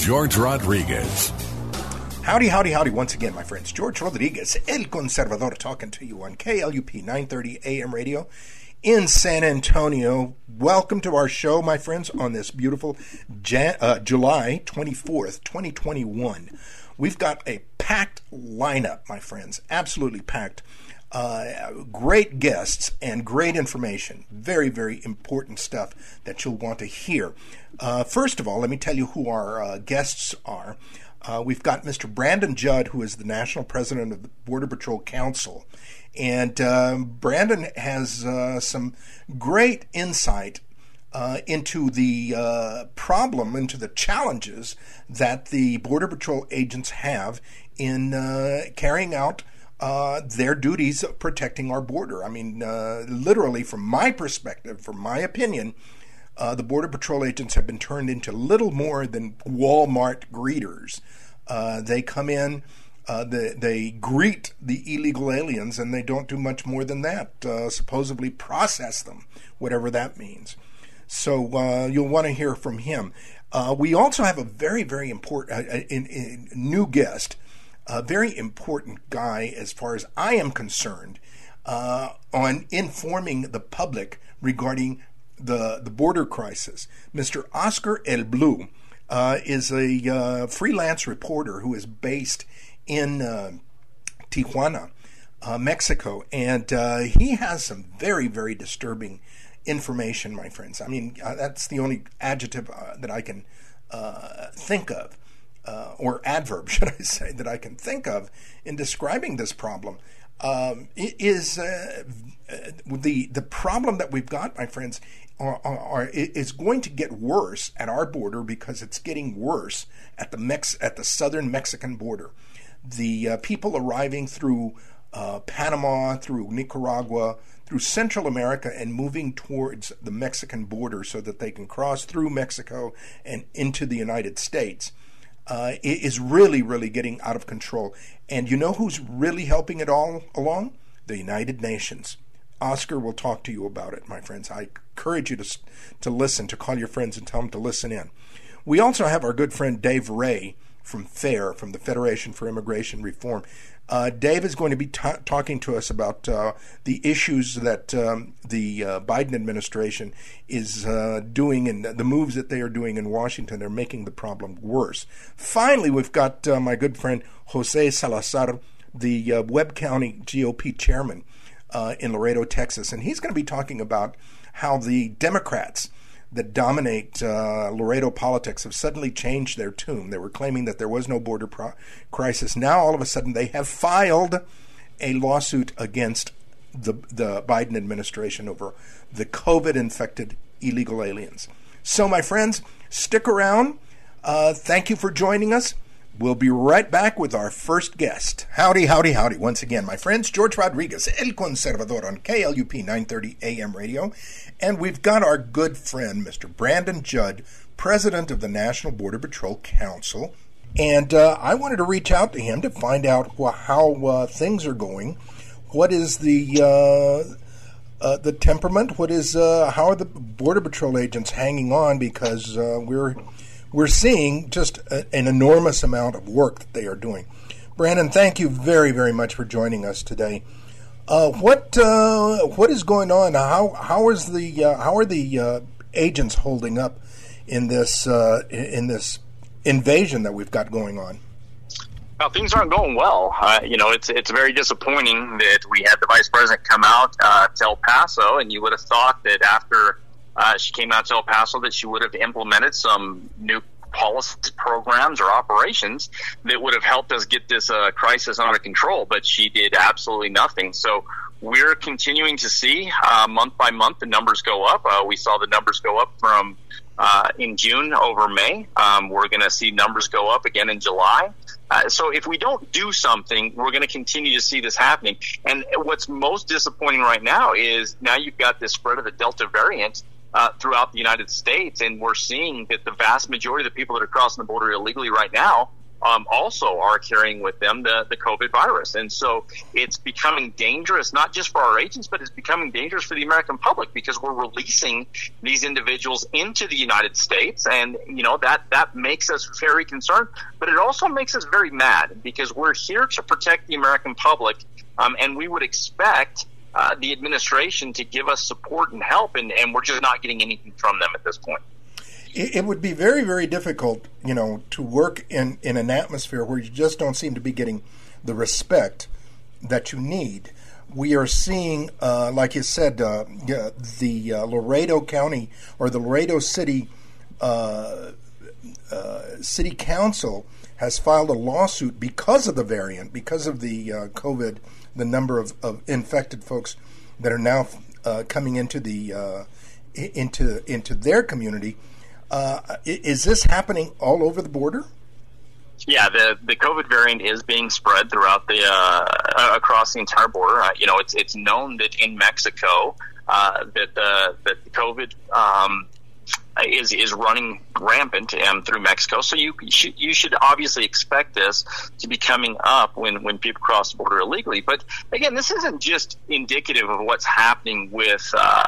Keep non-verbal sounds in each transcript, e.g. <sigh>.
George Rodriguez. Howdy, howdy, howdy once again, my friends. George Rodriguez, El Conservador, talking to you on KLUP 930 AM radio in San Antonio. Welcome to our show, my friends, on this beautiful Jan- uh, July 24th, 2021. We've got a packed lineup, my friends, absolutely packed. Uh, great guests and great information. Very, very important stuff that you'll want to hear. Uh, first of all, let me tell you who our uh, guests are. Uh, we've got Mr. Brandon Judd, who is the national president of the Border Patrol Council. And um, Brandon has uh, some great insight uh, into the uh, problem, into the challenges that the Border Patrol agents have in uh, carrying out uh, their duties of protecting our border. I mean, uh, literally, from my perspective, from my opinion, uh, the Border Patrol agents have been turned into little more than Walmart greeters. Uh, they come in, uh, they, they, greet the illegal aliens, and they don't do much more than that, supposedly process them, whatever that means. So you'll want to hear from him. we also have a very, very important in, in, new guest a very important guy as far as I am concerned uh, on informing the public regarding the, the border crisis. Mr. Oscar El Blue uh, is a uh, freelance reporter who is based in uh, Tijuana, uh, Mexico, and uh, he has some very, very disturbing information, my friends. I mean, that's the only adjective that I can think of uh, or adverb, <laughs> should I say, that I can think of in describing this problem um, is uh, the the problem that we've got, my friends, are, are, are, is going to get worse at our border because it's getting worse at the Mex at the southern Mexican border. The uh, people arriving through uh, Panama, through Nicaragua, through Central America, and moving towards the Mexican border so that they can cross through Mexico and into the United States uh, is really, really getting out of control. And you know who's really helping it all along? The United Nations. Oscar will talk to you about it, my friends. I encourage you to, to listen, to call your friends and tell them to listen in. We also have our good friend Dave Ray from FAIR, from the Federation for Immigration Reform. Uh, Dave is going to be t- talking to us about uh, the issues that um, the uh, Biden administration is uh, doing and the moves that they are doing in Washington They're making the problem worse. Finally, we've got uh, my good friend Jose Salazar, the uh, Webb County GOP chairman in Laredo, Texas, and he's going to be talking about how the Democrats that dominate uh, Laredo politics have suddenly changed their tune. They were claiming that there was no border pro- crisis. Now, all of a sudden, they have filed a lawsuit against the, the Biden administration over the COVID infected illegal aliens. So, my friends, stick around. Uh, thank you for joining us. We'll be right back with our first guest. Howdy, howdy, howdy. Once again, my friends, George Rodriguez, El Conservador on KLUP 930 AM radio. And we've got our good friend, Mr. Brandon Judd, president of the National Border Patrol Council. And uh, I wanted to reach out to him to find out how uh, things are going. What is the uh, uh the temperament? What is uh, how are the border patrol agents hanging on? Because uh, we're we're seeing just a, an enormous amount of work that they are doing. Brandon, thank you very very much for joining us today. Uh, what uh, what is going on? How how is the uh, how are the uh, agents holding up in this uh, in this invasion that we've got going on? Well, things aren't going well. Uh, you know, it's it's very disappointing that we had the vice president come out to El Paso, and you would have thought that after uh, she came out to El Paso that she would have implemented some new policies, programs, or operations that would have helped us get this uh, crisis under control. But she did absolutely nothing. So we're continuing to see uh, month by month the numbers go up. Uh, we saw the numbers go up from uh, in June over May. Um, we're going to see numbers go up again in July. Uh, so if we don't do something, we're going to continue to see this happening. And what's most disappointing right now is now you've got this spread of the Delta variant uh, throughout the United States, and we're seeing that the vast majority of the people that are crossing the border illegally right now um, also are carrying with them the, the COVID virus. And so it's becoming dangerous, not just for our agents, but it's becoming dangerous for the American public because we're releasing these individuals into the United States. And, you know, that, that makes us very concerned, but it also makes us very mad because we're here to protect the American public. Um, and we would expect uh, the administration to give us support and help, and, and we're just not getting anything from them at this point it, it would be very, very difficult, you know, to work in, in an atmosphere where you just don't seem to be getting the respect that you need. We are seeing, uh, like you said, uh, the uh, Laredo County or the Laredo City uh, uh, City Council has filed a lawsuit because of the variant, because of the COVID, the number of, of infected folks that are now coming into the into into their community uh, is this happening all over the border? Yeah, the the COVID variant is being spread throughout the uh, across the entire border. Uh, you know, it's it's known that in Mexico uh, that the that the COVID um, is is running rampant um, through Mexico. So you should, you should obviously expect this to be coming up when when people cross the border illegally. But again, this isn't just indicative of what's happening with. Uh,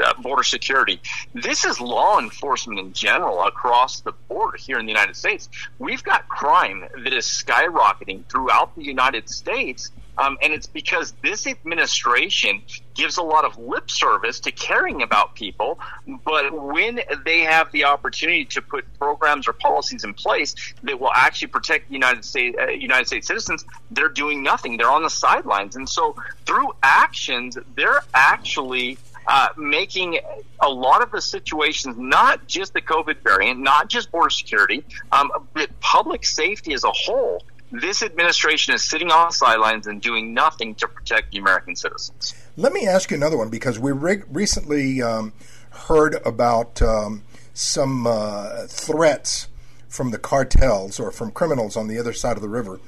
uh, border security. This is law enforcement in general across the border here in the United States. We've got crime that is skyrocketing throughout the United States um, and it's because this administration gives a lot of lip service to caring about people, but when they have the opportunity to put programs or policies in place that will actually protect United States uh, United States citizens, they're doing nothing. They're on the sidelines, and so through actions, they're actually uh, making a lot of the situations, not just the COVID variant, not just border security, um, but public safety as a whole, this administration is sitting on the sidelines and doing nothing to protect the American citizens. Let me ask you another one because we re- recently um, heard about um, some uh, threats from the cartels or from criminals on the other side of the river,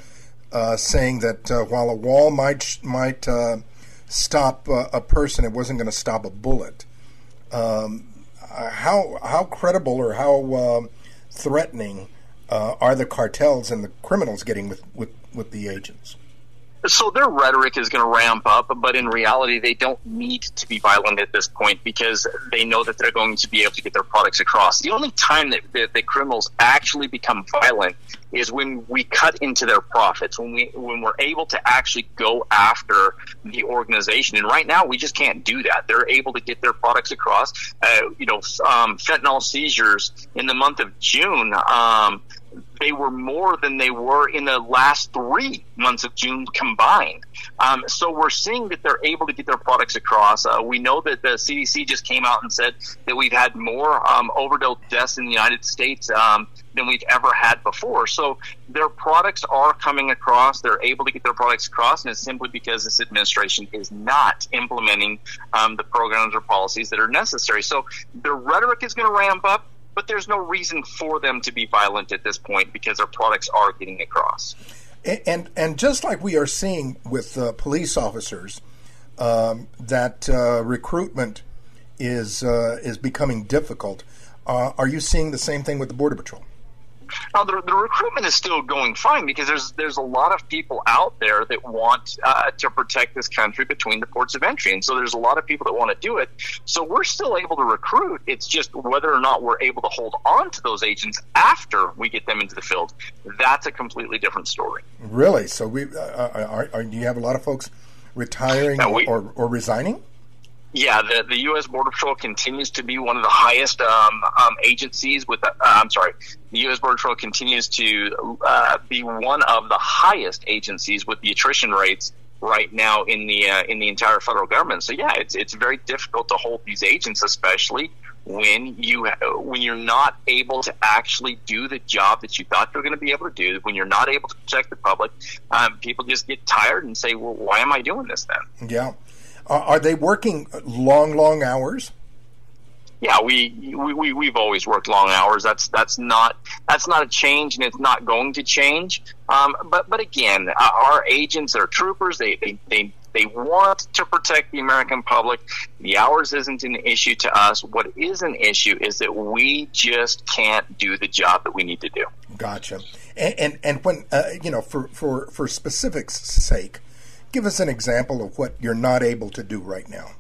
uh, saying that uh, while a wall might might uh, stop uh, a person, it wasn't going to stop a bullet. Um, how how credible or how um, threatening? Uh, are the cartels and the criminals getting with, with, with the agents? So their rhetoric is going to ramp up, but in reality, they don't need to be violent at this point because they know that they're going to be able to get their products across. The only time that, that criminals actually become violent is when we cut into their profits, when we when we're able to actually go after the organization. And right now, we just can't do that. They're able to get their products across. Uh, you know, um, fentanyl seizures in the month of June. Um, they were more than they were in the last three months of June combined. Um, so we're seeing that they're able to get their products across. Uh, we know that the CDC just came out and said that we've had more um, overdose deaths in the United States um, than we've ever had before. So their products are coming across. They're able to get their products across, and it's simply because this administration is not implementing um, the programs or policies that are necessary. So their rhetoric is going to ramp up but there's no reason for them to be violent at this point because their products are getting across. And and, and just like we are seeing with uh, police officers, um, that uh, recruitment is uh, is becoming difficult. Uh, are you seeing the same thing with the border patrol? Now, the, the, recruitment is still going fine because there's there's a lot of people out there that want uh, to protect this country between the ports of entry, and so there's a lot of people that want to do it. So we're still able to recruit. It's just whether or not we're able to hold on to those agents after we get them into the field. That's a completely different story. Really? So we uh, uh are, are, do you have a lot of folks retiring we, or, or resigning? Yeah, the, the U.S. Border Patrol continues to be one of the highest um, um, agencies with, uh, I'm sorry, the U.S. Border Patrol continues to uh, be one of the highest agencies with the attrition rates right now in the uh, in the entire federal government. So yeah, it's it's very difficult to hold these agents, especially when you when you're not able to actually do the job that you thought you were going to be able to do. When you're not able to protect the public, um, people just get tired and say, "Well, why am I doing this then?" Yeah. Are they working long, long hours? Yeah, we, we we have always worked long hours. That's that's not that's not a change, and it's not going to change. Um, but but again, our agents, are troopers. They they they they want to protect the American public. The hours isn't an issue to us. What is an issue is that we just can't do the job that we need to do. Gotcha. And and, and when uh, you know, for for for specifics' sake, Give us an example of what you're not able to do right now.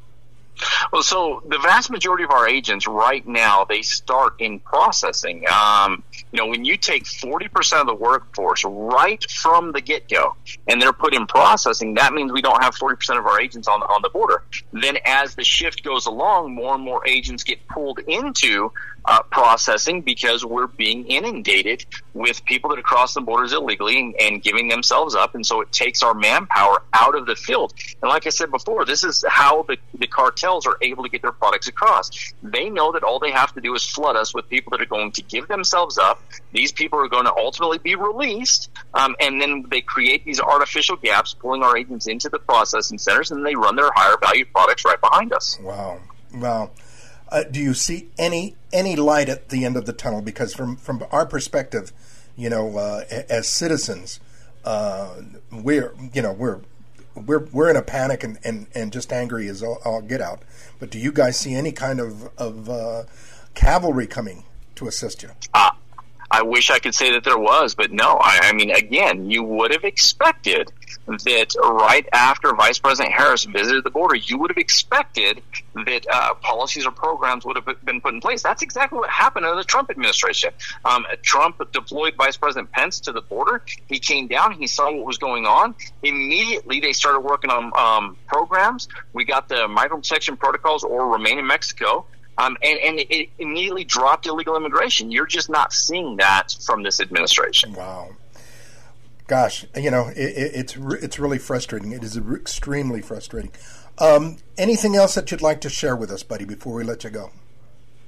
Well, so the vast majority of our agents right now they start in processing. Um, you know, when you take forty percent of the workforce right from the get go, and they're put in processing, that means we don't have forty percent of our agents on on the border. Then, as the shift goes along, more and more agents get pulled into uh, processing because we're being inundated with people that are crossing the borders illegally and, and, giving themselves up. And so it takes our manpower out of the field. And like I said before, this is how the, the cartels are able to get their products across. They know that all they have to do is flood us with people that are going to give themselves up. These people are going to ultimately be released. Um, and then they create these artificial gaps, pulling our agents into the processing centers, and they run their higher value products right behind us. Wow. Wow. Uh, do you see any any light at the end of the tunnel? Because from from our perspective, you know, uh, as citizens, uh, we're you know we're we're we're in a panic and, and, and just angry as all, all get out. But do you guys see any kind of of uh, cavalry coming to assist you? I wish I could say that there was, but no. I, I mean, again, you would have expected that right after Vice President Harris visited the border, you would have expected that uh, policies or programs would have been put in place. That's exactly what happened in the Trump administration. Um, Trump deployed Vice President Pence to the border. He came down, he saw what was going on. Immediately, they started working on um, programs. We got the migrant protection protocols or remain in Mexico. Um, and, and it immediately dropped illegal immigration. You're just not seeing that from this administration. Wow gosh, you know, it, it's it's really frustrating. It is extremely frustrating. Um, anything else that you'd like to share with us, buddy, before we let you go?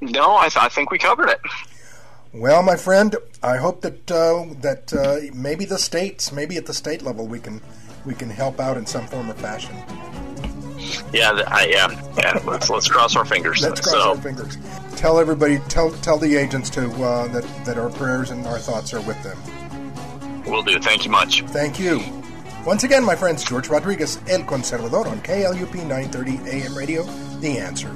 No, I, th- I think we covered it. Well, my friend, I hope that uh, that uh, maybe the states, maybe at the state level, we can we can help out in some form or fashion. Yeah, I, yeah, yeah. let's let's cross our fingers. Let's cross so. our fingers. Tell everybody, tell tell the agents to uh, that that our prayers and our thoughts are with them. Will do. Thank you much. Thank you. Once again, my friends, George Rodriguez, El Conservador on KLUP 930 AM radio, The Answer.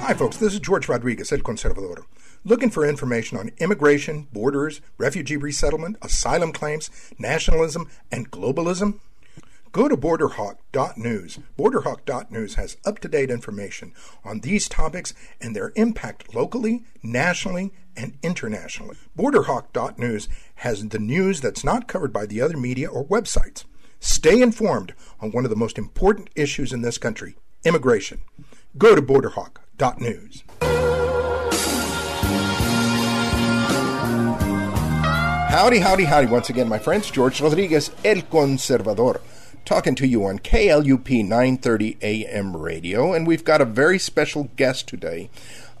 Hi, folks. This is George Rodriguez, El Conservador. Looking for information on immigration, borders, refugee resettlement, asylum claims, nationalism, and globalism? Go to borderhawk.news. Borderhawk.news has up to date information on these topics and their impact locally, nationally, and internationally. Borderhawk.news has the news that's not covered by the other media or websites. Stay informed on one of the most important issues in this country immigration. Go to borderhawk.news. Howdy, howdy, howdy, once again, my friends. George Rodriguez, El Conservador talking to you on KLUP 930 AM radio, and we've got a very special guest today,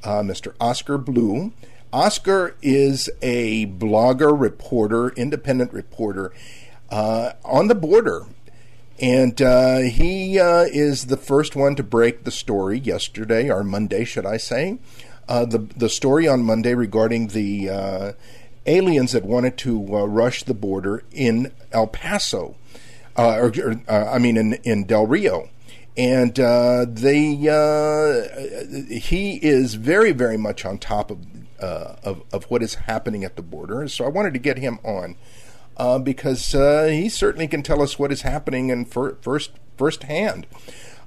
uh, Mr. Oscar Blue. Oscar is a blogger, reporter, independent reporter uh, on the border. And uh, he uh, is the first one to break the story yesterday, or Monday, should I say. Uh, the, the story on Monday regarding the uh, aliens that wanted to rush the border in El Paso uh, or, or uh, I mean, in in Del Rio, and uh, they uh, he is very very much on top of, uh, of of what is happening at the border. So I wanted to get him on uh, because he certainly can tell us what is happening in fir- first firsthand.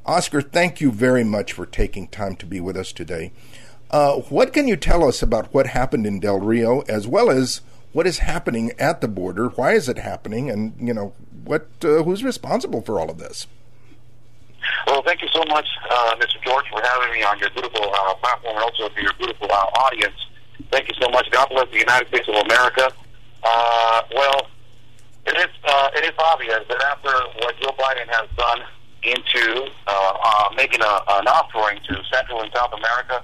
Oscar, thank you very much for taking time to be with us today. what can you tell us about what happened in Del Rio, as well as what is happening at the border? Why is it happening? And you know, what uh, who's responsible for all of this? Well, thank you so much, uh, Mr. George, for having me on your beautiful uh, platform and also for your beautiful uh, audience. Thank you so much. God bless the United States of America. Uh, well, it is uh, it is obvious that after what Joe Biden has done into making a, an offering to Central and South America,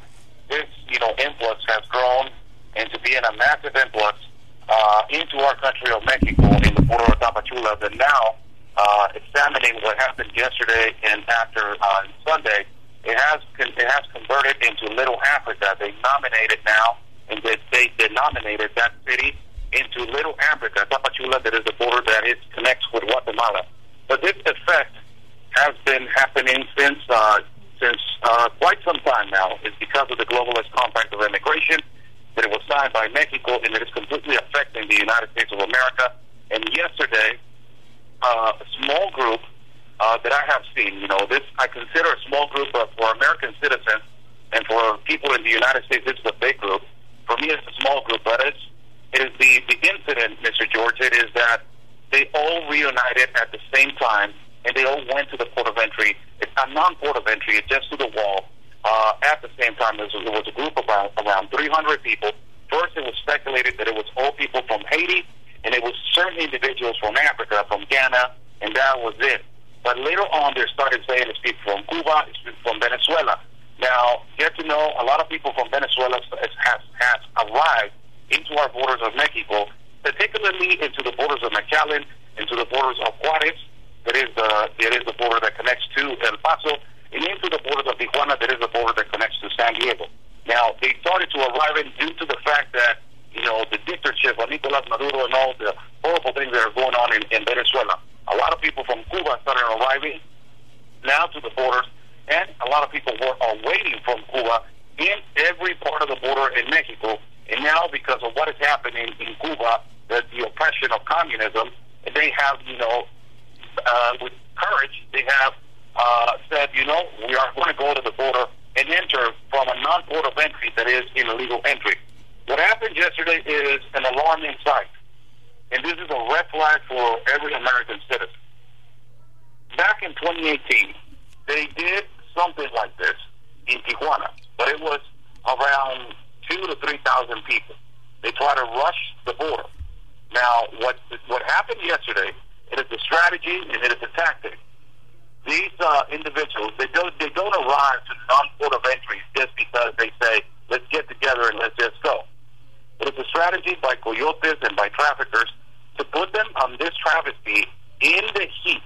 this you know influx has grown into being a massive influx uh, into our country of Mexico in the border of Tapachula. That now, uh, examining what happened yesterday and after uh, Sunday, it has con- it has converted into Little Africa. They nominated now, and they, they denominated that city into Little Africa, Tapachula, that is the border that it connects with Guatemala. But this effect has been happening since uh, since uh, quite some time now. It's because of the Globalist Compact of Immigration that it was signed by Mexico, and it is completely affecting the United States of America. And yesterday, uh, a small group uh, that I have seen, you know, this I consider a small group of, for American citizens, and for people in the United States, this is a big group. For me, it's a small group, but it's it is the the incident, Mr. George. It is that they all reunited at the same time, and they all went to the port of entry. It's a non-port of entry. It's just to the wall. Uh, at the same time, there was, a group of around, around 300 people. First, it was speculated that it was all people from Haiti, and it was certain individuals from Africa, from Ghana, and that was it. But later on, they started saying it's people from Cuba, it's people from Venezuela. Now, get to know a lot of people from Venezuela has, has, has arrived into our borders of Mexico, particularly into the borders of McAllen, into the borders of Juarez, that is the that is the border that connects to El Paso, and into the borders of Tijuana, that is the border that connects to San Diego. Now, they started to arrive in due to the fact that, you know, the dictatorship of Nicolas Maduro and all the horrible things that are going on in, in Venezuela. A lot of people from Cuba started arriving now to the borders, and a lot of people were, are waiting from Cuba in every part of the border in Mexico. And now, because of what is happening in Cuba, the, the oppression of communism, they have, you know, uh, with courage, they have uh, said, you know, we are going to go to the border and enter from a non-port of entry that is an illegal entry. What happened yesterday is an alarming sight, and this is a red flag for every American citizen. Back in 2018, they did something like this in Tijuana, but it was around two to three thousand people. They tried to rush the border. Now, what what happened yesterday? It is a strategy and it is a tactic these uh, individuals they don't they don't arrive to the non-port of entry just because they say let's get together and let's just go. It is a strategy by coyotes and by traffickers to put them on this travesty in the heat,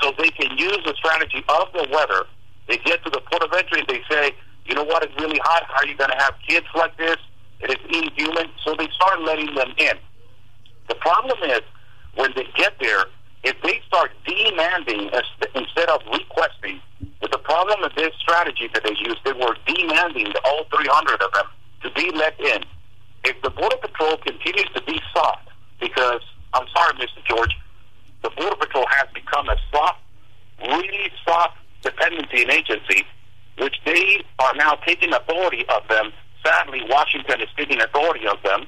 so they can use the strategy of the weather. They get to the port of entry and they say, you know what, it's really hot. How are you going to have kids like this? It is inhuman. So they start letting them in. The problem is when they get there if they start demanding instead of requesting, the problem with this strategy that they used, they were demanding all 300 of them to be let in. If the Border Patrol continues to be soft, because I'm sorry, Mr. George, the Border Patrol has become a soft, really soft dependency and agency, which they are now taking authority of them. Sadly, Washington is taking authority of them.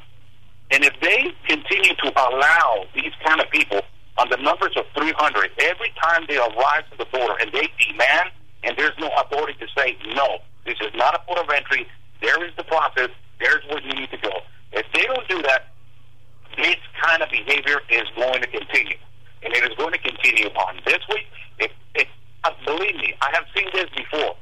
And if they continue to allow these kind of people on the numbers of 300 every time they arrive to the border and they demand, and there's no authority to say, no, this is not a port of entry. There is the process. There's where you need to go. If they don't do that, this kind of behavior is going to continue. And it is going to continue on this week. If, uh, believe me, I have seen this before.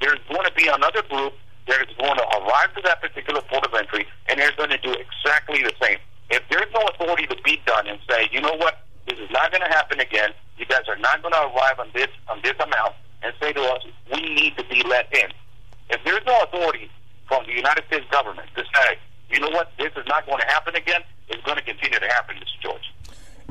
There's going to be another group that is going to arrive to that particular port of entry, and they're going to do exactly the same. If there's no authority to be done and say, you know what, this is not going to happen again. You guys are not going to arrive on this on this amount and say to us, we need to be let in. If there's no authority from the United States government to say, you know what, this is not going to happen again, it's going to continue to happen, Mr. George.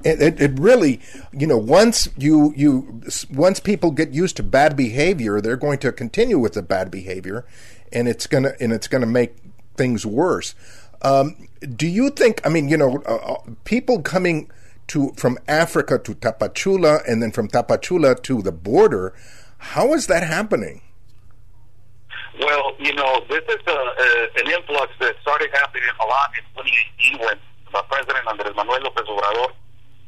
It, it, it, really, you know, once you you once people get used to bad behavior, they're going to continue with the bad behavior, and it's gonna and it's gonna make things worse. Um, do you think? I mean, you know, uh, uh people coming to from Africa to Tapachula and then from Tapachula to the border. How is that happening? Well, you know, this is a, a, an influx that started happening a lot in 2018 when the President Andrés Manuel López Obrador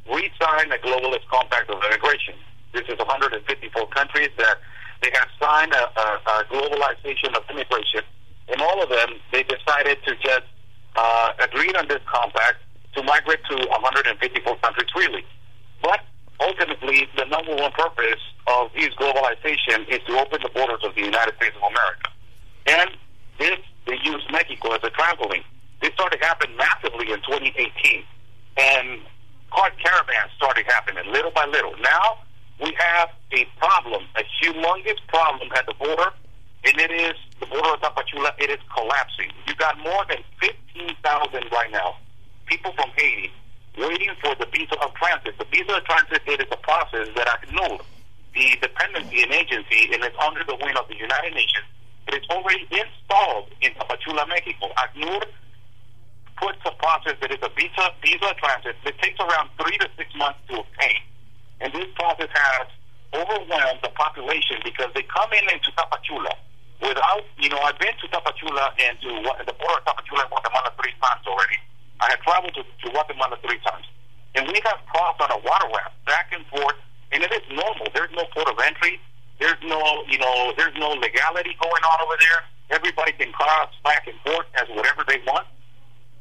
re-signed a Globalist Compact of Immigration. This is 154 countries that they have signed a, a, a globalization of immigration. In all of them, they decided to just uh, agree on this compact to migrate to 154 countries freely. But ultimately, the number one purpose of this globalization is to open the borders of the United States of America. And this, they use Mexico as a trampoline. This started happening massively in 2018. And cart caravans started happening little by little. Now we have a problem, a humongous problem at the border, and it is the border of Tapachula. It is collapsing. You got more than 15,000 right now people from Haiti waiting for the visa of transit. The visa of transit it is a process that ACNUR, the dependency and agency, and it's under the wing of the United Nations. It is already installed in Tapachula, Mexico. ACNUR puts a process that is a visa visa transit that takes around three to six months to obtain. And this process has overwhelmed the population because they come in into Tapachula without, you know, I've been to Tapachula and to the border of Tapachula and Guatemala three times already. I had traveled to, to Guatemala three times. And we have crossed on a water raft back and forth, and it is normal. There's no port of entry. There's no, you know, there's no legality going on over there. Everybody can cross back and forth as whatever they want.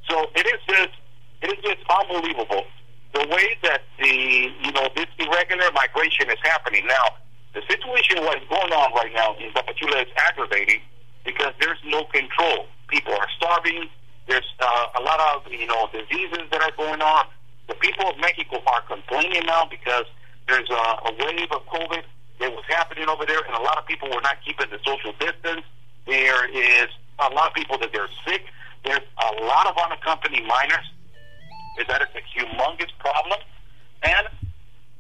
So it is just, it is just unbelievable the way that the, you know, this irregular migration is happening. Now, the situation what is going on right now in Tapachula is aggravating because there's no control. People are starving. There's uh, a lot of you know diseases that are going on. The people of Mexico are complaining now because there's a, a wave of COVID that was happening over there, and a lot of people were not keeping the social distance. There is a lot of people that they're sick. There's a lot of unaccompanied minors. Is that it's a humongous problem, and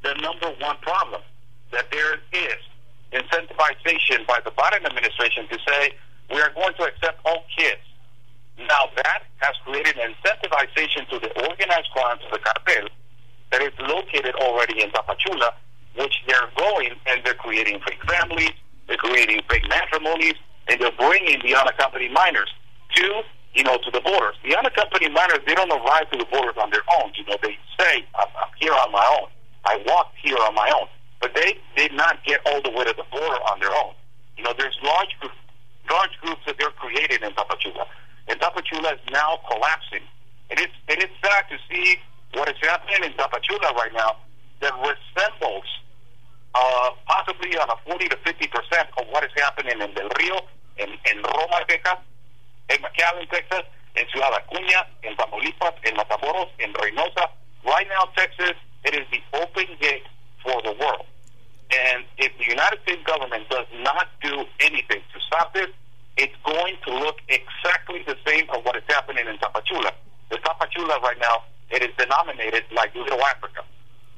the number one problem that there is incentivization by the Biden administration to say we are going to accept all kids now that has created incentivization to the organized crime, to the cartel, that is located already in Tapachula, which they're going and they're creating fake families, they're creating fake matrimonies, and they're bringing the unaccompanied minors to, you know, to the borders. The unaccompanied minors, they don't arrive to the borders on their own. You know, they say, I'm, I'm here on my own. I walked here on my own. But they did not get all the way to the border on their own. You know, there's large large groups that they're creating in Tapachula and Tapachula is now collapsing. And it's, and it's sad to see what is happening in Tapachula right now that resembles uh, possibly on a 40 to 50 percent of what is happening in Del Rio, in, in Roma, Texas, in McAllen, Texas, in Ciudad Acuña, in Tamaulipas, in Matamoros, in Reynosa. Right now, Texas, it is the open gate for the world. And if the United States government does not do anything to stop this, it's going to look exactly the same of what is happening in Tapachula. The Tapachula right now, it is denominated like Little Africa.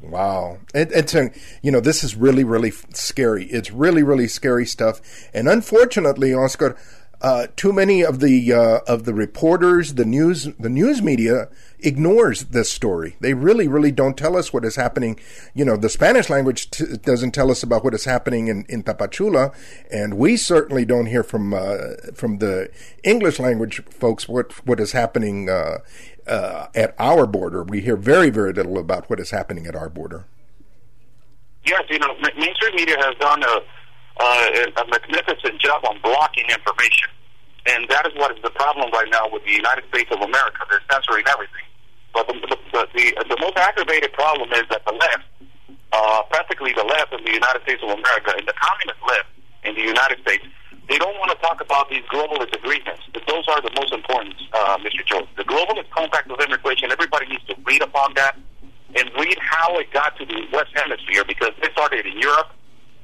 Wow. It, it's a, you know, this is really, really scary. It's really, really scary stuff. And unfortunately, Oscar, uh, too many of the uh, of the reporters, the news, the news media ignores this story. They really, really don't tell us what is happening. You know, the Spanish language t- doesn't tell us about what is happening in, in Tapachula, and we certainly don't hear from uh, from the English language folks what what is happening uh, uh, at our border. We hear very, very little about what is happening at our border. Yes, you know, mainstream media has done a a magnificent job on blocking information. And that is what is the problem right now with the United States of America. They're censoring everything. But the, the, the, the most aggravated problem is that the left, uh, practically the left in the United States of America, and the communist left in the United States, they don't want to talk about these globalist agreements. But those are the most important, uh, Mr. Joe. The globalist compact of immigration, everybody needs to read upon that and read how it got to the West Hemisphere because it started in Europe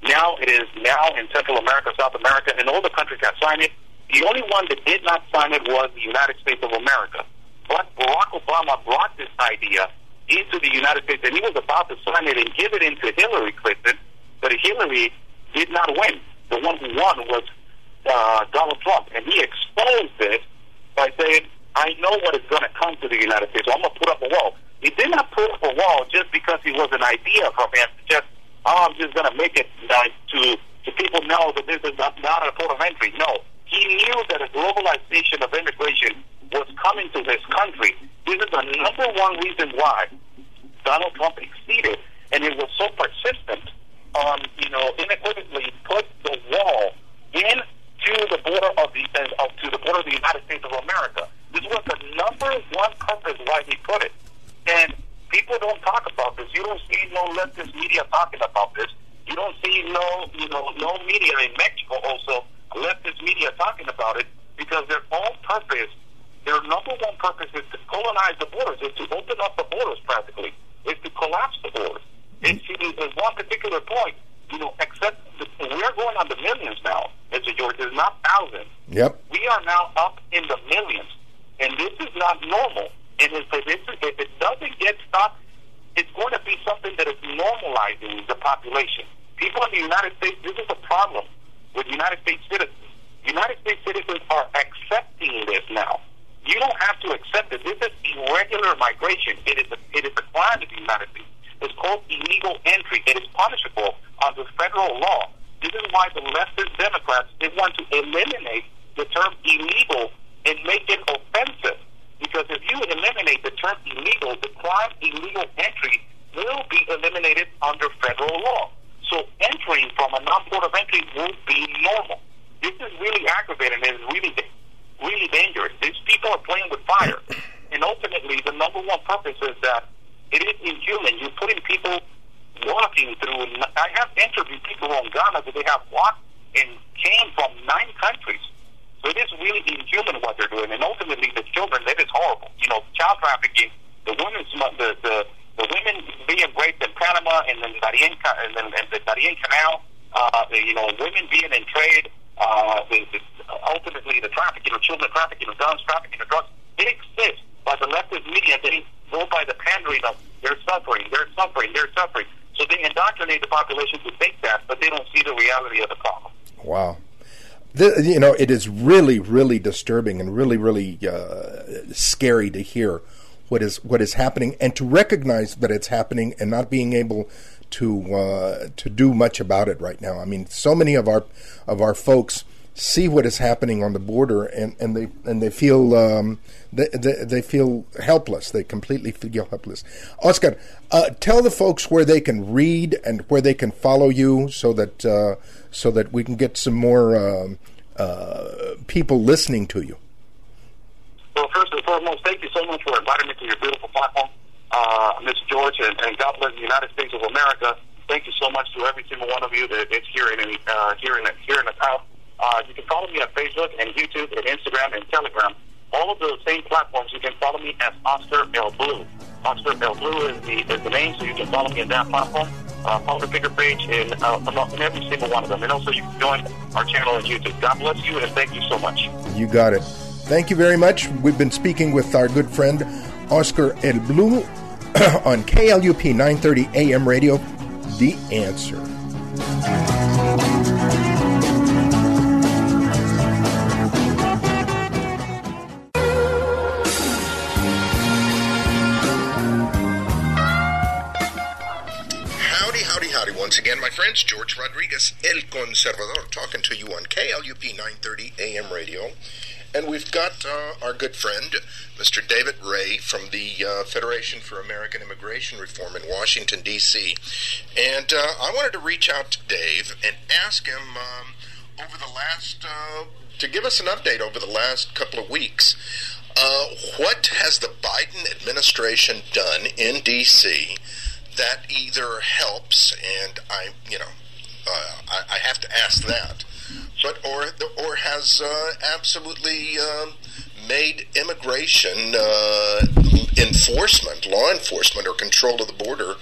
now it is now in Central America, South America, and all the countries have signed it. The only one that did not sign it was the United States of America. But Barack Obama brought this idea into the United States, and he was about to sign it and give it into Hillary Clinton, but Hillary did not win. The one who won was uh, Donald Trump, and he exposed this by saying, I know what is going to come to the United States, so I'm going to put up a wall. He did not put up a wall just because it was an idea from him just oh, I'm just going to make it like to to people know that this is not, not a port of entry. No, he knew that a globalization of immigration was coming to this country. This is the number one reason why Donald Trump exceeded, and it was so persistent on, you know, unequivocally put the wall into the border of the uh, to the border of the United States of America. This was the number one purpose why he put it. And people don't talk about this. You don't see no leftist media talking about this. You don't see no, you know, no media in Mexico also leftist media talking about it because their own purpose, their number one purpose is to colonize the borders, is to open up the borders practically, is to collapse the borders. It's at one particular point, you know, except the, we're going on the millions now, Mr. George. It's not thousands. Yep. We are now up in the millions, and this is not normal. And if it, if it doesn't get stopped, it's going to be something that is normalizing the population. People in the United States, this is a problem with United States citizens. United States citizens are accepting this now. You don't have to accept it. This is irregular migration. It is a, it is a crime in the United States. It's called illegal entry. It is punishable under federal law. This is why the leftist Democrats they want to eliminate the term illegal and make it offensive. Because if you eliminate the term illegal, the crime illegal entry will be eliminated under federal law. So entering from a non-port of entry will be normal. This is really aggravating and it's really, really dangerous. These people are playing with fire. And ultimately, the number one purpose is that it is inhuman. You're putting people walking through. I have interviewed people from Ghana that they have walked and came from nine countries. So it is really inhuman what they're doing. And ultimately, the children, that is horrible. You know, child trafficking, the women's, the, the, the women being raped in Panama and then Darien, and then and the Darien Canal, uh, you know, women being in trade, uh, the, the, ultimately the trafficking of children, trafficking of guns, trafficking of drugs, it exists by the leftist media. They go by the pandering of they're suffering, they're suffering, they're suffering. So they indoctrinate the population to think that, but they don't see the reality of the problem. Wow. The, you know, it is really, really disturbing and really, really uh, scary to hear what is what is happening and to recognize that it's happening and not being able to uh, to do much about it right now. I mean, so many of our of our folks see what is happening on the border and, and they and they feel um, they, they, they feel helpless. They completely feel helpless. Oscar, uh, tell the folks where they can read and where they can follow you, so that uh, so that we can get some more um, uh, people listening to you. Well, first and foremost, thank you so much for inviting me to your beautiful platform, uh, Mr. George, and, and God bless the United States of America. Thank you so much to every single one of you that is here in, uh, hearing hearing us out. Uh, you can follow me on Facebook and YouTube and Instagram and Telegram. All of those same platforms, you can follow me as Oscar El Blue. Oscar El Blue is the, is the name, so you can follow me on that platform. Uh, follow the bigger page in, uh, in every single one of them. And also, you can join our channel on YouTube. God bless you, and thank you so much. You got it. Thank you very much. We've been speaking with our good friend Oscar El Blue <clears throat> on KLUP 930 AM radio. The answer. Once again, my friends, George Rodriguez, El Conservador, talking to you on KLUP 930 AM radio. And we've got uh, our good friend, Mr. David Ray from the uh, Federation for American Immigration Reform in Washington, D.C. And uh, I wanted to reach out to Dave and ask him um, over the last, uh, to give us an update over the last couple of weeks. Uh, what has the Biden administration done in D.C.? That either helps, and I, you know, uh, I, I, have to ask that, but or or has uh, absolutely um, made immigration uh, enforcement, law enforcement, or control of the border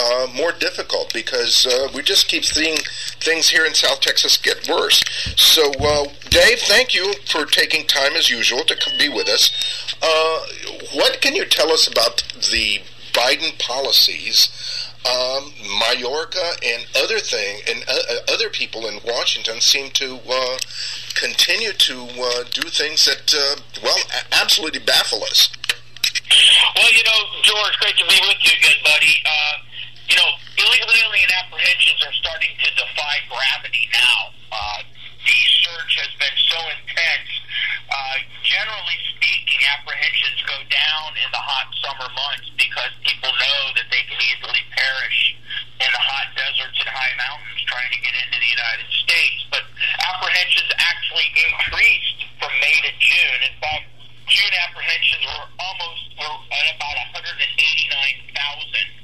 uh, more difficult because uh, we just keep seeing things here in South Texas get worse. So, uh, Dave, thank you for taking time as usual to be with us. what can you tell us about the Biden policies, um, Mayorkas and other thing and uh, uh, other people in Washington seem to uh, continue to uh, do things that uh, well absolutely baffle us. Well, you know, George, great to be with you again, buddy. Uh, you know, illegal alien apprehensions are starting to defy gravity now. the surge has been so intense. generally speaking, apprehensions go down in the hot summer months because people know that they can easily perish in the hot deserts and high mountains trying to get into the United States. But apprehensions actually increased for from May to June. In fact, June apprehensions were almost were at about 189,000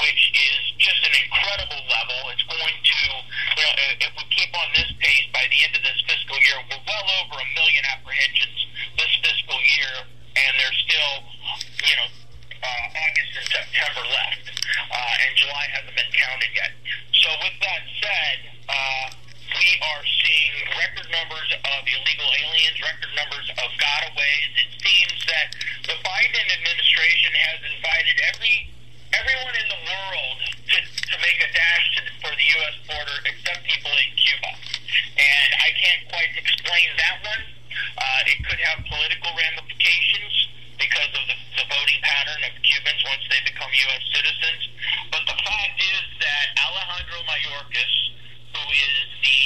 which is just an incredible level. It's going to, you know, if we keep on this pace by the end of this fiscal year, we're well over a million apprehensions this fiscal year, and there's still, you know, uh, August and September left, uh, and July hasn't been counted yet. So with that said, uh, we are seeing record numbers of illegal aliens, record numbers of gotaways. It seems that the Biden administration has invited every everyone in the world to, to make a dash to, for the U.S. border except people in Cuba. And I can't quite explain that one. Uh, it could have political ramifications because of the, the voting pattern of Cubans once they become U.S. citizens. But the fact is that Alejandro Mayorkas, who is the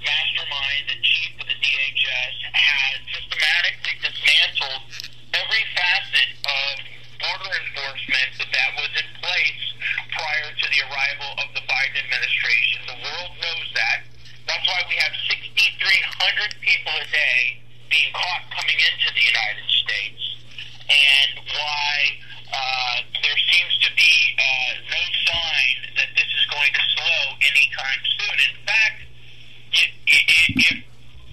mastermind, the chief of the DHS, has systematically dismantled every facet of border enforcement that was in place prior to the arrival of the Biden administration. The world knows that. That's why we have 6,300 people a day being caught coming into the United States, and why uh, there seems to be uh, no sign that this is going to slow anytime soon. In fact, if, if,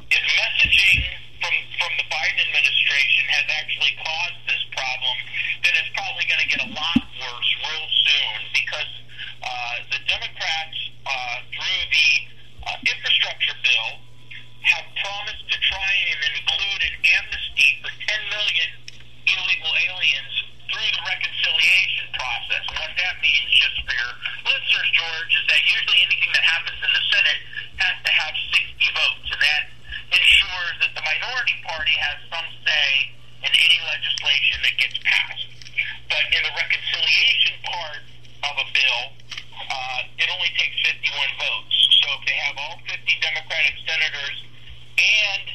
if messaging from from the Biden administration has actually caused this problem, then it's probably going to get a lot worse real soon because uh, the Democrats, uh, through the uh, infrastructure bill, have promised to try and include an amnesty for 10 million illegal aliens through the reconciliation process. And what that means, just for your listeners, George, is that usually anything that happens in the Senate has to have 60 votes, and that ensures that the minority party has some say in any legislation that gets passed. But in the reconciliation part of a bill, uh, it only takes 51 votes. So if they have all 50 Democratic senators and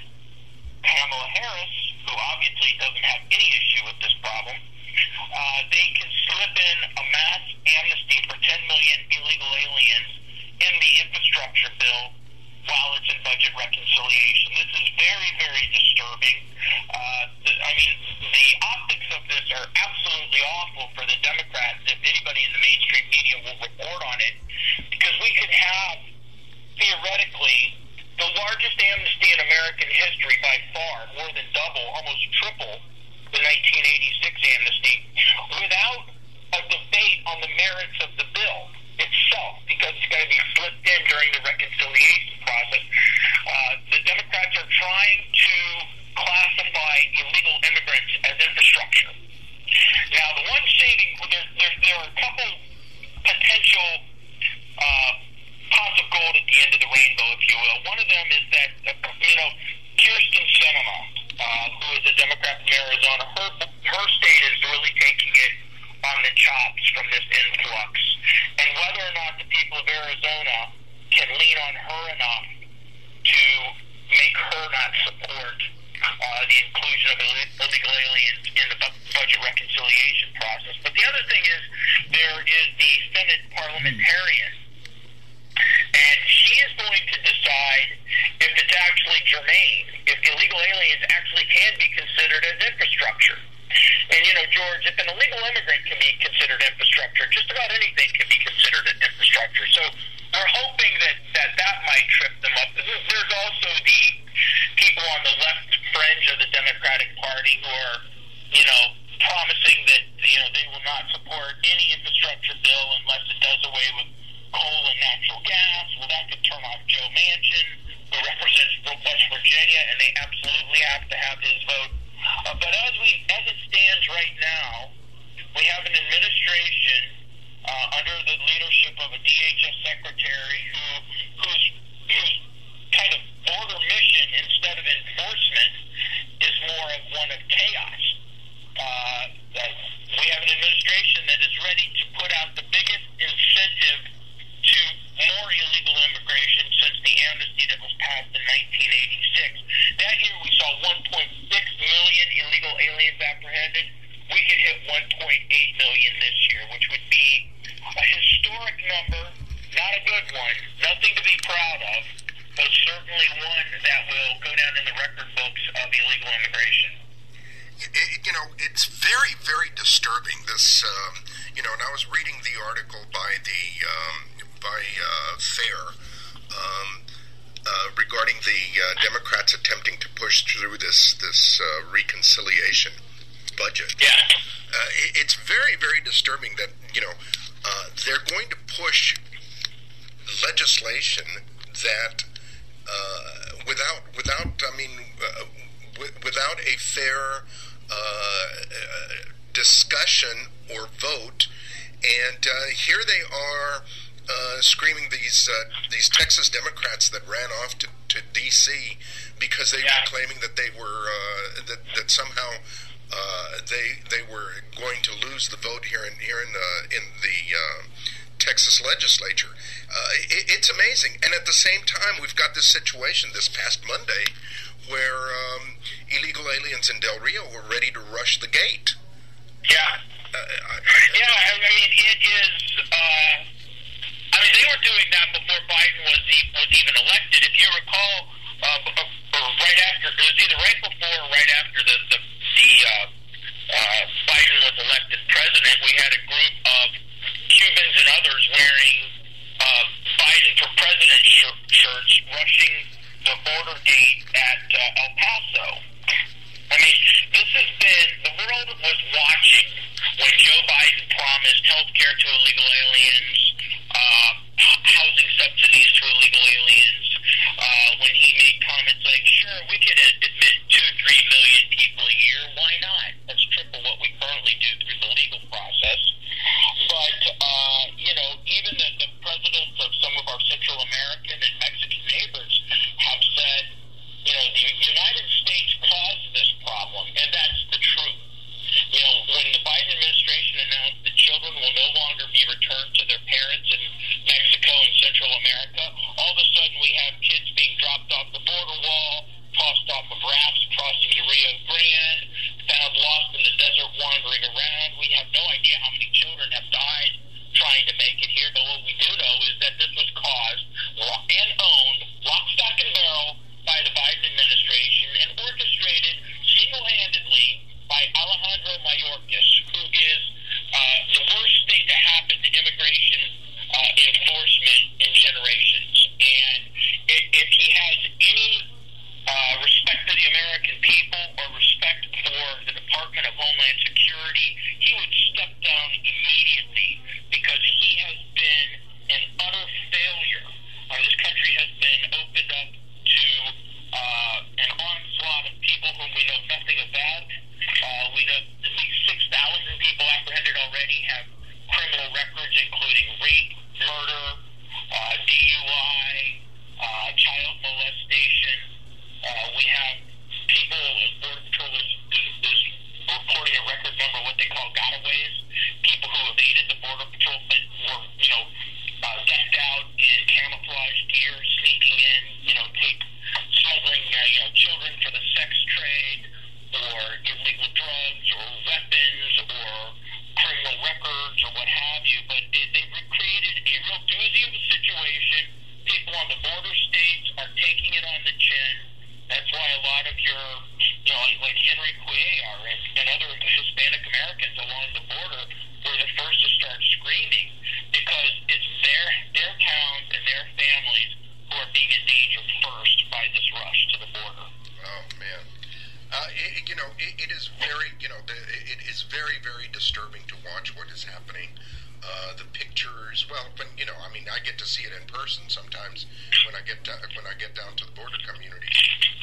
Kamala Harris, who obviously doesn't have any issue with this problem, uh, they can slip in a mass amnesty for 10 million illegal aliens in the infrastructure bill while it's in budget reconciliation. This is very, very disturbing. Uh, the, I mean, the optics of this are absolutely awful for the Democrats if anybody in the mainstream media will report on it, because we could have, theoretically, the largest amnesty in American history by far, more than double, almost triple the 1986 amnesty, without a debate on the merits of the bill itself, because it's going to be slipped in during the reconciliation process. Uh, the Democrats are trying to classify illegal immigrants as infrastructure. Now, the one shading, there, there, there are a couple potential uh, pots of gold at the end of the rainbow, if you will. One of them is that, uh, you know, Kyrsten Sinema, uh, who is a Democrat from Arizona, her, her state is really taking it on the chops from this influx. And whether or not the people of Arizona can lean on her enough to make her not support uh, the inclusion of illegal aliens in the budget reconciliation process. But the other thing is there is the Senate parliamentarian, and she is going to decide if it's actually germane, if illegal aliens actually can be considered as infrastructure. And you know, George, if an illegal immigrant can be considered infrastructure, just about anything can be considered an infrastructure. So we're hoping that that, that might trip them up. There's also the people on the left fringe of the Democratic Party who are, you know, promising that you know they will not support any infrastructure bill unless it does away with coal and natural gas. Well, that could turn off Joe Manchin, who represents West Virginia, and they absolutely have to have his vote. Uh, but as we as it stands right now, we have an administration uh, under the leadership of a DHS secretary who whose whose kind of border mission instead of enforcement is more of one of chaos. Uh, we have an administration that is ready to put out the biggest incentive to more illegal immigration since the amnesty that was passed in 1986. That year we saw 1.6 million illegal aliens apprehended. We could hit 1.8 million this year, which would be a historic number, not a good one, nothing to be proud of. but certainly one that will go down in the record books of illegal immigration. It, you know, it's very, very disturbing. This, um, you know, and I was reading the article by the um, by uh, Fair um, uh, regarding the uh, Democrats attempting to push through this this uh, reconciliation budget. Yeah, uh, it, it's very, very disturbing that you know uh, they're going to push legislation that uh, without without I mean uh, w- without a fair discussion or vote, and uh, here they are uh, screaming these uh, these Texas Democrats that ran off to, to D.C. because they Yeah. were claiming that they were uh, that that somehow. Uh, they they were going to lose the vote here in here in uh, in the uh, Texas legislature. Uh, it, it's amazing, and at the same time, we've got this situation this past Monday where um, illegal aliens in Del Rio were ready to rush the gate. yeah. Uh, Yeah, I mean, it is. I mean, they were doing that before Biden was e- was even elected. If you recall, uh, uh, right after, it was either right before or right after the the, the uh, uh, Biden was elected president. We had a group of Cubans and others wearing uh, Biden for president shir- shirts, rushing the border gate at uh, El Paso. I mean, this has been the world was watching when Joe Biden promised health care to illegal aliens, uh, housing subsidies to illegal aliens. Uh, when he made comments like, "Sure, we could admit two, or three million people a year. Why not? That's get down, when I get down to the border community.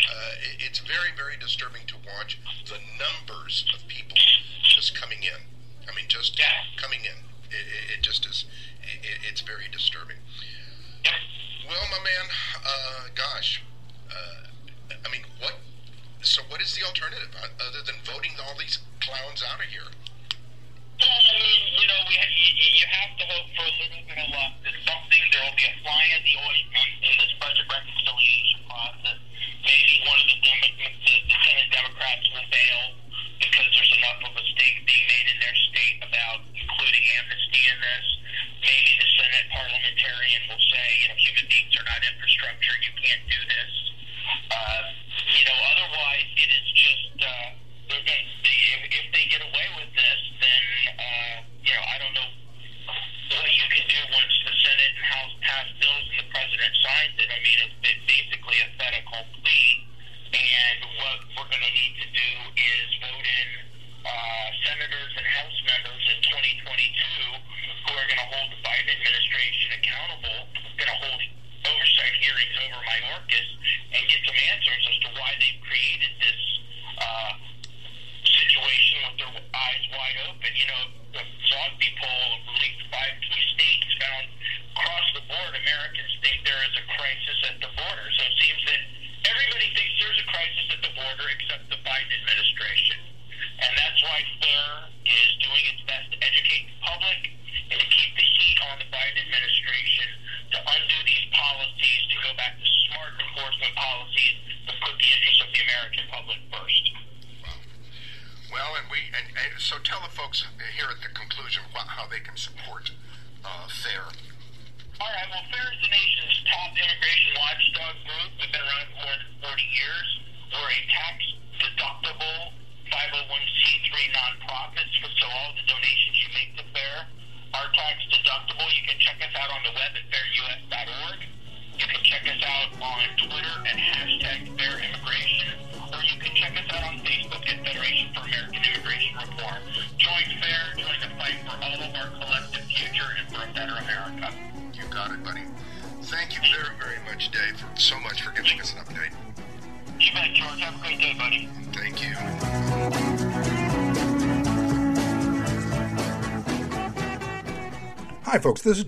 Uh, it, it's very very disturbing to watch the numbers of people just coming in. I mean, just coming in. It, it, it just is. It, it- it's very disturbing. Well, my man, uh, gosh, uh, I mean, what? So, what is the alternative uh, other than voting all these clowns out of here? Well, I mean, you know, we ha- you, you have to hope for a little bit of luck that something there will be a fly in the ointment budget reconciliation process. Maybe one of the, dem- the, the Senate Democrats will fail because there's enough of a stink being made in their state about including amnesty in this. Maybe the Senate parliamentarian will say, you know, human beings are not infrastructure. You can't do this. Uh, you know, otherwise it is just uh. If, if they get away with this, then uh, you know, I don't know what you can do once the Senate and House pass bills and the president signs it's a, basically a federal plea. And what we're going to need to do is vote in uh, senators and House members in 2022 who are going to hold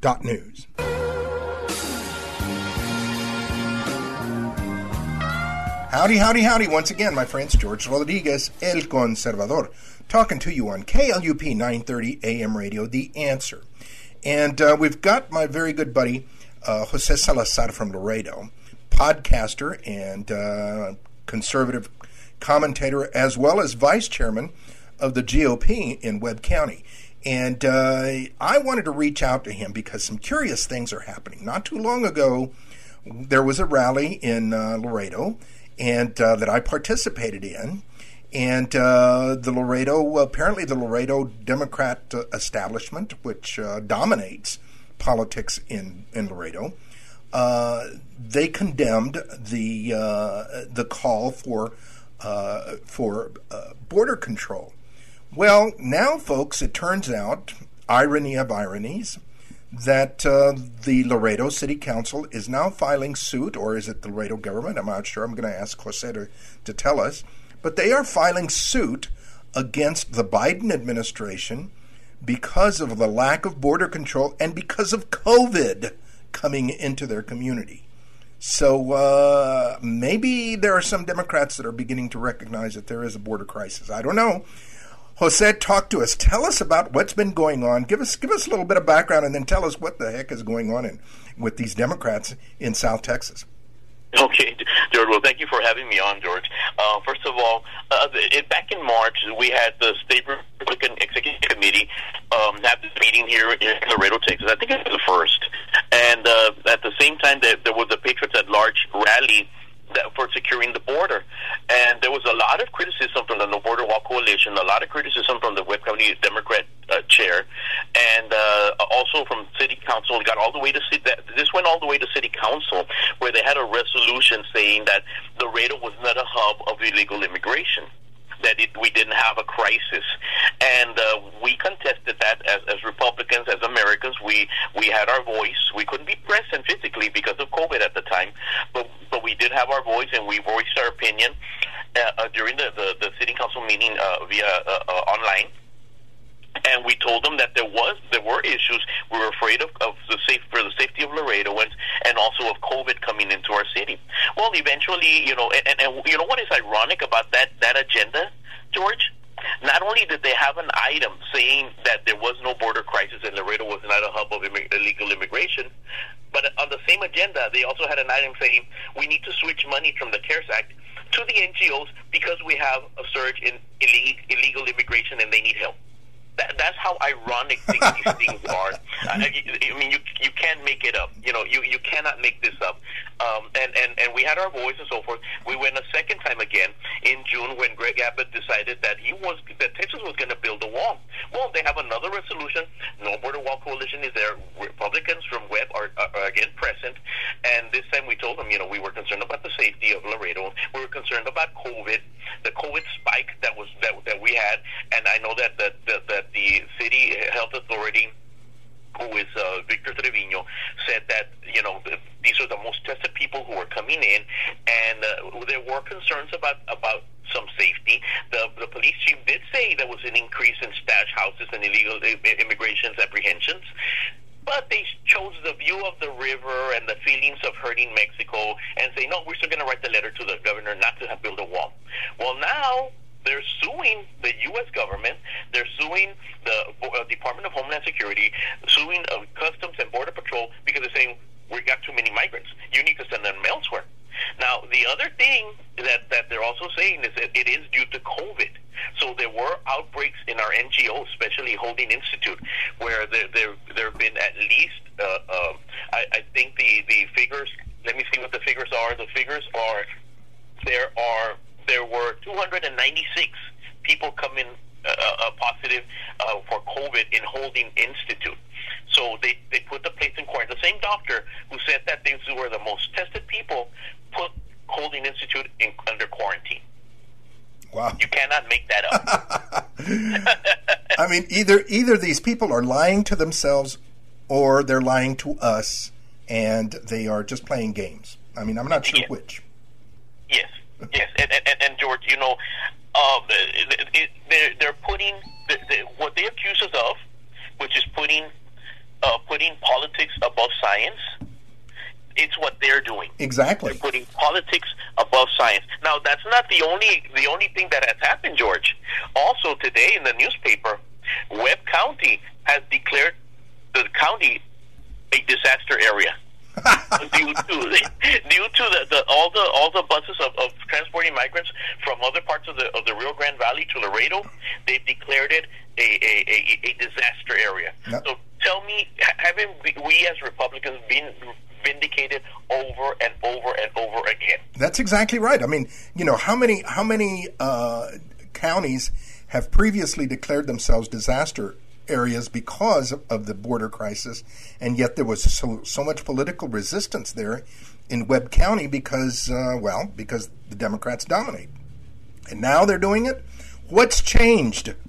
borderhawk.news. Howdy, howdy, howdy. Once again, my friends, George Rodriguez, El Conservador, talking to you on KLUP 930 AM radio, The Answer. And uh, we've got my very good buddy, uh, Jose Salazar from Laredo, podcaster and uh, conservative commentator, as well as vice chairman of the GOP in Webb County. And uh, I wanted to reach out to him because some curious things are happening. Not too long ago, there was a rally in uh, Laredo and uh, that I participated in. And uh, the Laredo, apparently, the Laredo Democrat uh, establishment, which uh, dominates politics in in Laredo, they condemned the the call for for border control. Well, now, folks, it turns out, irony of ironies, that uh, the Laredo City Council is now filing suit, or is it the Laredo government? I'm not sure. I'm going to ask Jose to, to tell us. But they are filing suit against the Biden administration because of the lack of border control and because of COVID coming into their community. So uh, maybe there are some Democrats that are beginning to recognize that there is a border crisis. I don't know. Jose, talk to us. Tell us about what's been going on. Give us give us a little bit of background, and then tell us what the heck is going on in, with these Democrats in South Texas. Okay, George. Well, thank you for having me on, George. Uh, first of all, uh, it, back in March, we had the State Republican Executive Committee um, have this meeting here in Laredo, Texas. I think it was the first. And uh, at the same time, that there was a Patriots at Large rally that, for securing the border. And there was a lot of criticism from the No Border Wall Coalition, a lot of criticism from the Webb County Democrat uh, chair, and uh, also from City Council. It got all the way to city, that, this went all the way to City Council, where they had a resolution saying that Laredo was not a hub of illegal immigration that it, we didn't have a crisis, and uh, we contested that as, as Republicans, as Americans. We we had our voice. We couldn't be present physically because of COVID at the time, but but we did have our voice, and we voiced our opinion uh, uh, during the, the the city council meeting uh, via uh, uh, online and we told them that there was there were issues. We were afraid of, of the safe for the safety of Laredoans and also of COVID coming into our city. Well, eventually, you know, and, and, and you know what is ironic about that that agenda, George? Not only did they have an item saying that there was no border crisis and Laredo was not a hub of immig- illegal immigration, but on the same agenda, they also had an item saying we need to switch money from the CARES Act to the NGOs because we have a surge in illegal, illegal immigration and they need help that, that's how ironic these things are. I, I mean, you you can't make it up. You know, you you cannot make this up. Um, and and and we had our voice and so forth. We went a second time again in June when Greg Abbott decided that he was that Texas was going to build a wall. Well, they have another resolution. No border wall coalition is there. Republicans from Webb are, are, are again present, and this time we told them, you know, we were concerned about the safety of Laredo. We were concerned about COVID, the COVID spike that was that that we had, and I know that that that, that the city health authority who is uh, Victor Trevino, said that you know these are the most tested people who are coming in, and uh, there were concerns about about some safety. The the police chief did say there was an increase in stash houses and illegal immigrations apprehensions. But they chose the view of the river and the feelings of hurting Mexico and say, no, we're still going to write the letter to the governor not to built a wall. Well, now they're suing the U.S. government. They're suing the uh, Department of Homeland Security, suing uh, Customs and Border Patrol because they're saying we got too many migrants. You need to send them elsewhere. Now, the other thing that, that they're also saying is that it is due to COVID. So there were outbreaks in our NGO, especially Holding Institute, where there there there have been at least uh, uh, I, I think the the figures. Let me see what the figures are. The figures are there are there were 296 people coming uh, uh, positive uh, for COVID in Holding Institute. So they, they put the place in quarantine. The same doctor who said that these were the most tested people put Holding Institute in, under quarantine. Wow. You cannot make that up. <laughs> <laughs> I mean, either either these people are lying to themselves or they're lying to us and they are just playing games. I mean, I'm not sure yes. which. Yes. Yes, and, and, and George, you know, um, it, it, they're they're putting the, the, what they accuse us of, which is putting uh, putting politics above science. It's what they're doing. Exactly. They're putting politics above science. Now, that's not the only the only thing that has happened, George. Also, today in the newspaper, Webb County has declared the county a disaster area due to due to the, the all the all the buses of, of transporting migrants from other parts of the of the Rio Grande Valley to Laredo, they've declared it a a, a, a disaster area. Yep. So tell me, haven't we as Republicans been vindicated over and over and over again? That's exactly right. I mean, you know, how many how many uh, counties have previously declared themselves disaster areas because of the border crisis, and yet there was so so much political resistance there in Webb County because, uh, well, because the Democrats dominate, and now they're doing it. What's changed? <laughs>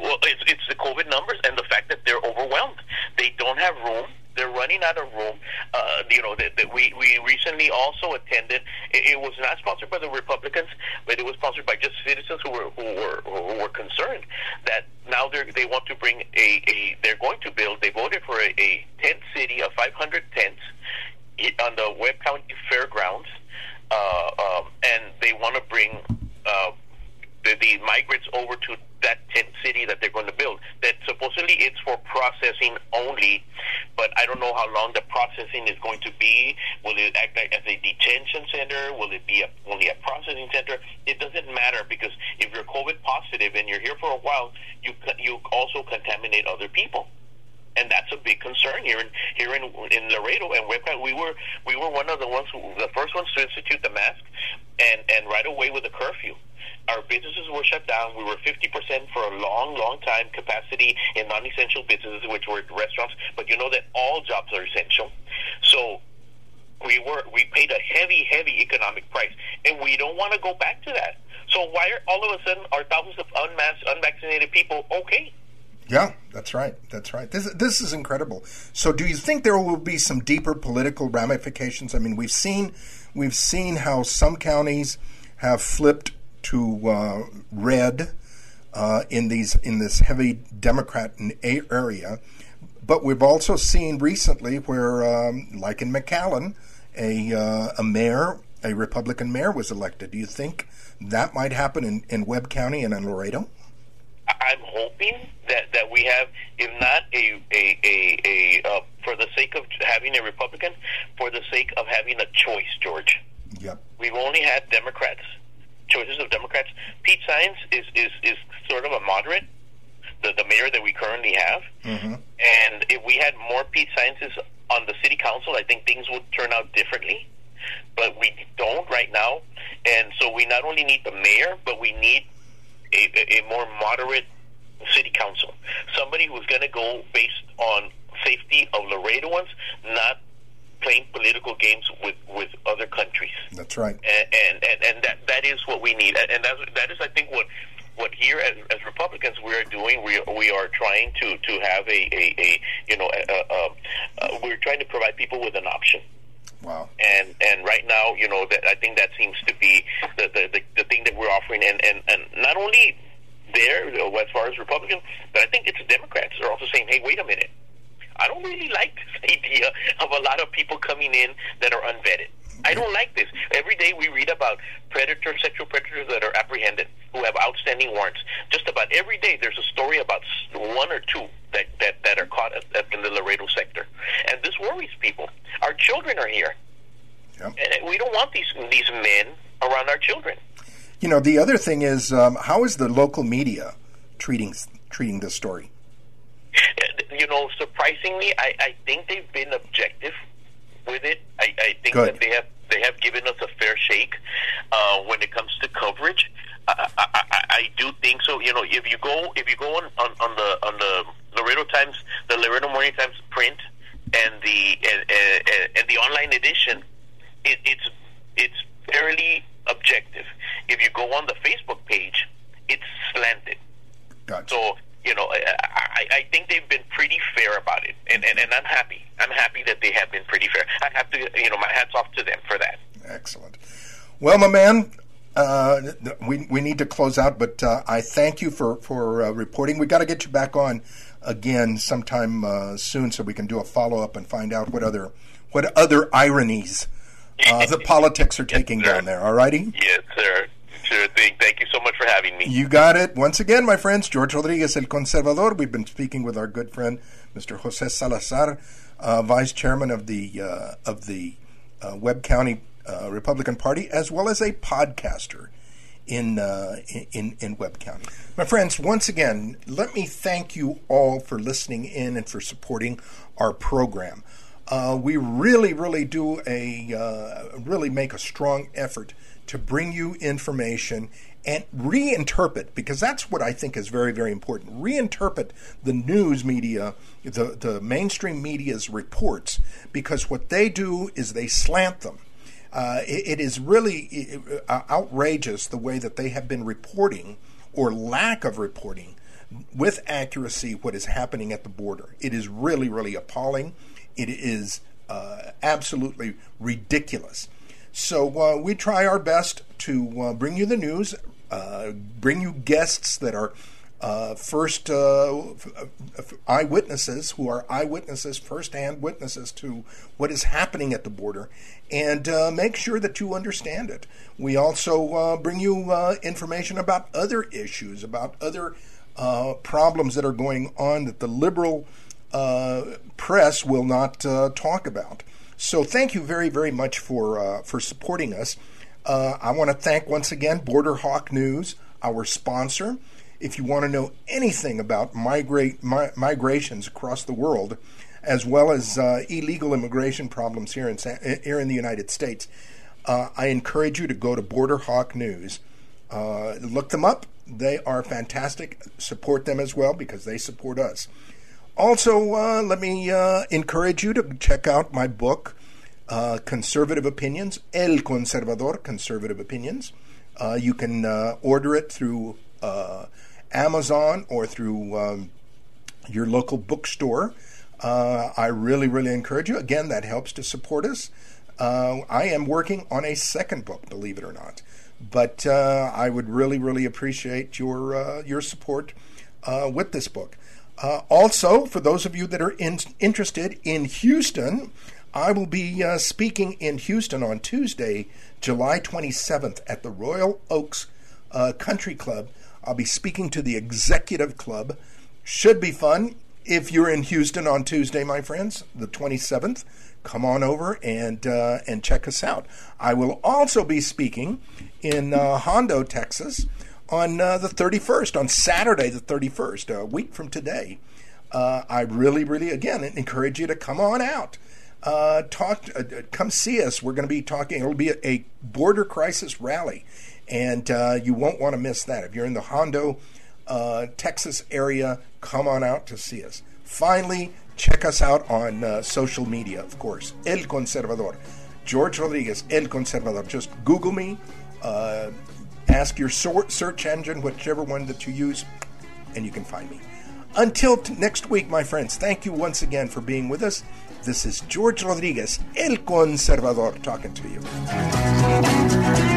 Well, it's, it's the COVID numbers and the fact that they're overwhelmed. They don't have room. They're running out of room. Uh, you know, that, that we we recently also attended. It, it was not sponsored by the Republicans, but it was sponsored by just citizens who were who were who were concerned that now they they want to bring a, a they're going to build. They voted for a, a tent city of 500 tents on the Webb County Fairgrounds, uh, um, and they want to bring. Uh, the, the migrants over to that tent city that they're going to build. That supposedly it's for processing only, but I don't know how long the processing is going to be. Will it act like as a detention center? Will it be a, only a processing center? It doesn't matter because if you're COVID positive and you're here for a while, you you also contaminate other people and that's a big concern here in here in in Laredo and Webb We were we were one of the ones who, the first ones to institute the mask, and and right away with the curfew. Our businesses were shut down. We were 50% for a long, long time capacity in non-essential businesses, which were restaurants. But you know that all jobs are essential. So we were we paid a heavy, heavy economic price, and we don't want to go back to that. So why are all of a sudden are thousands of unmasked, unvaccinated people okay? Yeah, that's right. That's right. This this is incredible. So, do you think there will be some deeper political ramifications? I mean, we've seen we've seen how some counties have flipped to uh, red uh, in these in this heavy Democrat area, but we've also seen recently where, um, like in McAllen, a uh, a mayor, a Republican mayor, was elected. Do you think that might happen in, in Webb County and in Laredo? I'm hoping that, that we have, if not a a a, a uh, for the sake of having a Republican, for the sake of having a choice, George. Yep. We've only had Democrats, choices of Democrats. Pete Saenz is is is sort of a moderate, the the mayor that we currently have. Mm-hmm. And if we had more Pete Saenzes on the city council, I think things would turn out differently. But we don't right now, and so we not only need the mayor, but we need a, a more moderate city council, somebody who's going to go based on safety of Laredoans, not playing political games with, with other countries. That's right. And and, and, and that that is what we need, and that that is I think what what as, as Republicans, we are doing, we we are trying to to have a, a, a you know, a, a, a, we're trying to provide people with an option. Wow. And and right now, you know, that I think that seems to be the the, the, the thing that we're offering, and, and and not only there as far as Republicans, but I think it's Democrats are also saying, hey, wait a minute. I don't really like this <laughs> idea of a lot of people coming in that are unvetted. I don't like this. Every day we read about predators, sexual predators that are apprehended, who have outstanding warrants. Just about every day there's a story about one or two that, that, that are caught at, at, in the Laredo sector. And this worries people. Our children are here. And we don't want these, these men around our children. You know, the other thing is, um, how is the local media treating treating this story? You know, surprisingly, I, I think they've been objective with it. I, I think Good. that they have they have given us a fair shake uh, when it comes to coverage. I, I, I, I do think so. You know, if you go if you go on, on, on the on the Laredo Times, the Laredo Morning Times print, and the and, and, and the online edition, it, it's it's fairly objective. If you go on the Facebook page, it's slanted. Gotcha. So you know, I, I, think they've been pretty fair about it, and, and and I'm happy. I'm happy that they have been pretty fair. I have to, you know, my hats off to them for that. Excellent. Well, my man, uh, we we need to close out, but uh, I thank you for for uh, reporting. We got to get you back on again sometime uh, soon, so we can do a follow up and find out what other what other ironies uh, the <laughs> politics are taking down there. All righty. Yes, sir. Sure thing. Thank you so much for having me. You got it. Once again, my friends, George Rodriguez, El Conservador. We've been speaking with our good friend, Mr. Jose Salazar, uh, vice chairman of the uh, of the uh, Webb County uh, Republican Party, as well as a podcaster in, uh, in in Webb County. My friends, once again, let me thank you all for listening in and for supporting our program. Uh, we really, really do a really make a strong effort to bring you information and reinterpret, because that's what I think is very, very important. Reinterpret the news media, the, the mainstream media's reports, because what they do is they slant them. Uh, it, it is really outrageous the way that they have been reporting, or lack of reporting, with accuracy what is happening at the border. It is really, really appalling. It is uh, absolutely ridiculous. So uh, we try our best to uh, bring you the news, uh, bring you guests that are uh, first eyewitnesses, who are eyewitnesses, firsthand witnesses to what is happening at the border, and make sure that you understand it. We also bring you information about other issues, about other problems that are going on that the liberal press will not talk about. So thank you very, very much for uh, for supporting us. Uh, I want to thank once again Border Hawk News, our sponsor. If you want to know anything about migrate mi- migrations across the world, as well as uh, illegal immigration problems here in here in the United States, uh, I encourage you to go to Border Hawk News. Uh, look them up; they are fantastic. Support them as well because they support us. Also, uh, let me uh, encourage you to check out my book, uh, Conservative Opinions, El Conservador, Conservative Opinions. Uh, you can uh, order it through uh, Amazon or through um, your local bookstore. I really, really encourage you. Again, that helps to support us. I am working on a second book, believe it or not, but I would really, really appreciate your your support with this book. Uh, also, for those of you that are in, interested in Houston, I will be uh, speaking in Houston on Tuesday, July 27th at the Royal Oaks uh, Country Club. I'll be speaking to the executive club. Should be fun. If you're in Houston on Tuesday, my friends, the 27th, come on over and uh, and check us out. I will also be speaking in uh, Hondo, Texas on uh, the 31st, on Saturday the 31st, a week from today. Uh, I really, really, again, encourage you to come on out. Uh, talk, uh, come see us. We're going to be talking. It'll be a, border crisis rally, and uh, you won't want to miss that. If you're in the Hondo, uh, Texas area, come on out to see us. Finally, check us out on social media, of course. El Conservador, George Rodriguez, El Conservador. Just Google me Ask your search engine, whichever one that you use, and you can find me. Until t- next week, my friends, thank you once again for being with us. This is George Rodriguez, El Conservador, talking to you.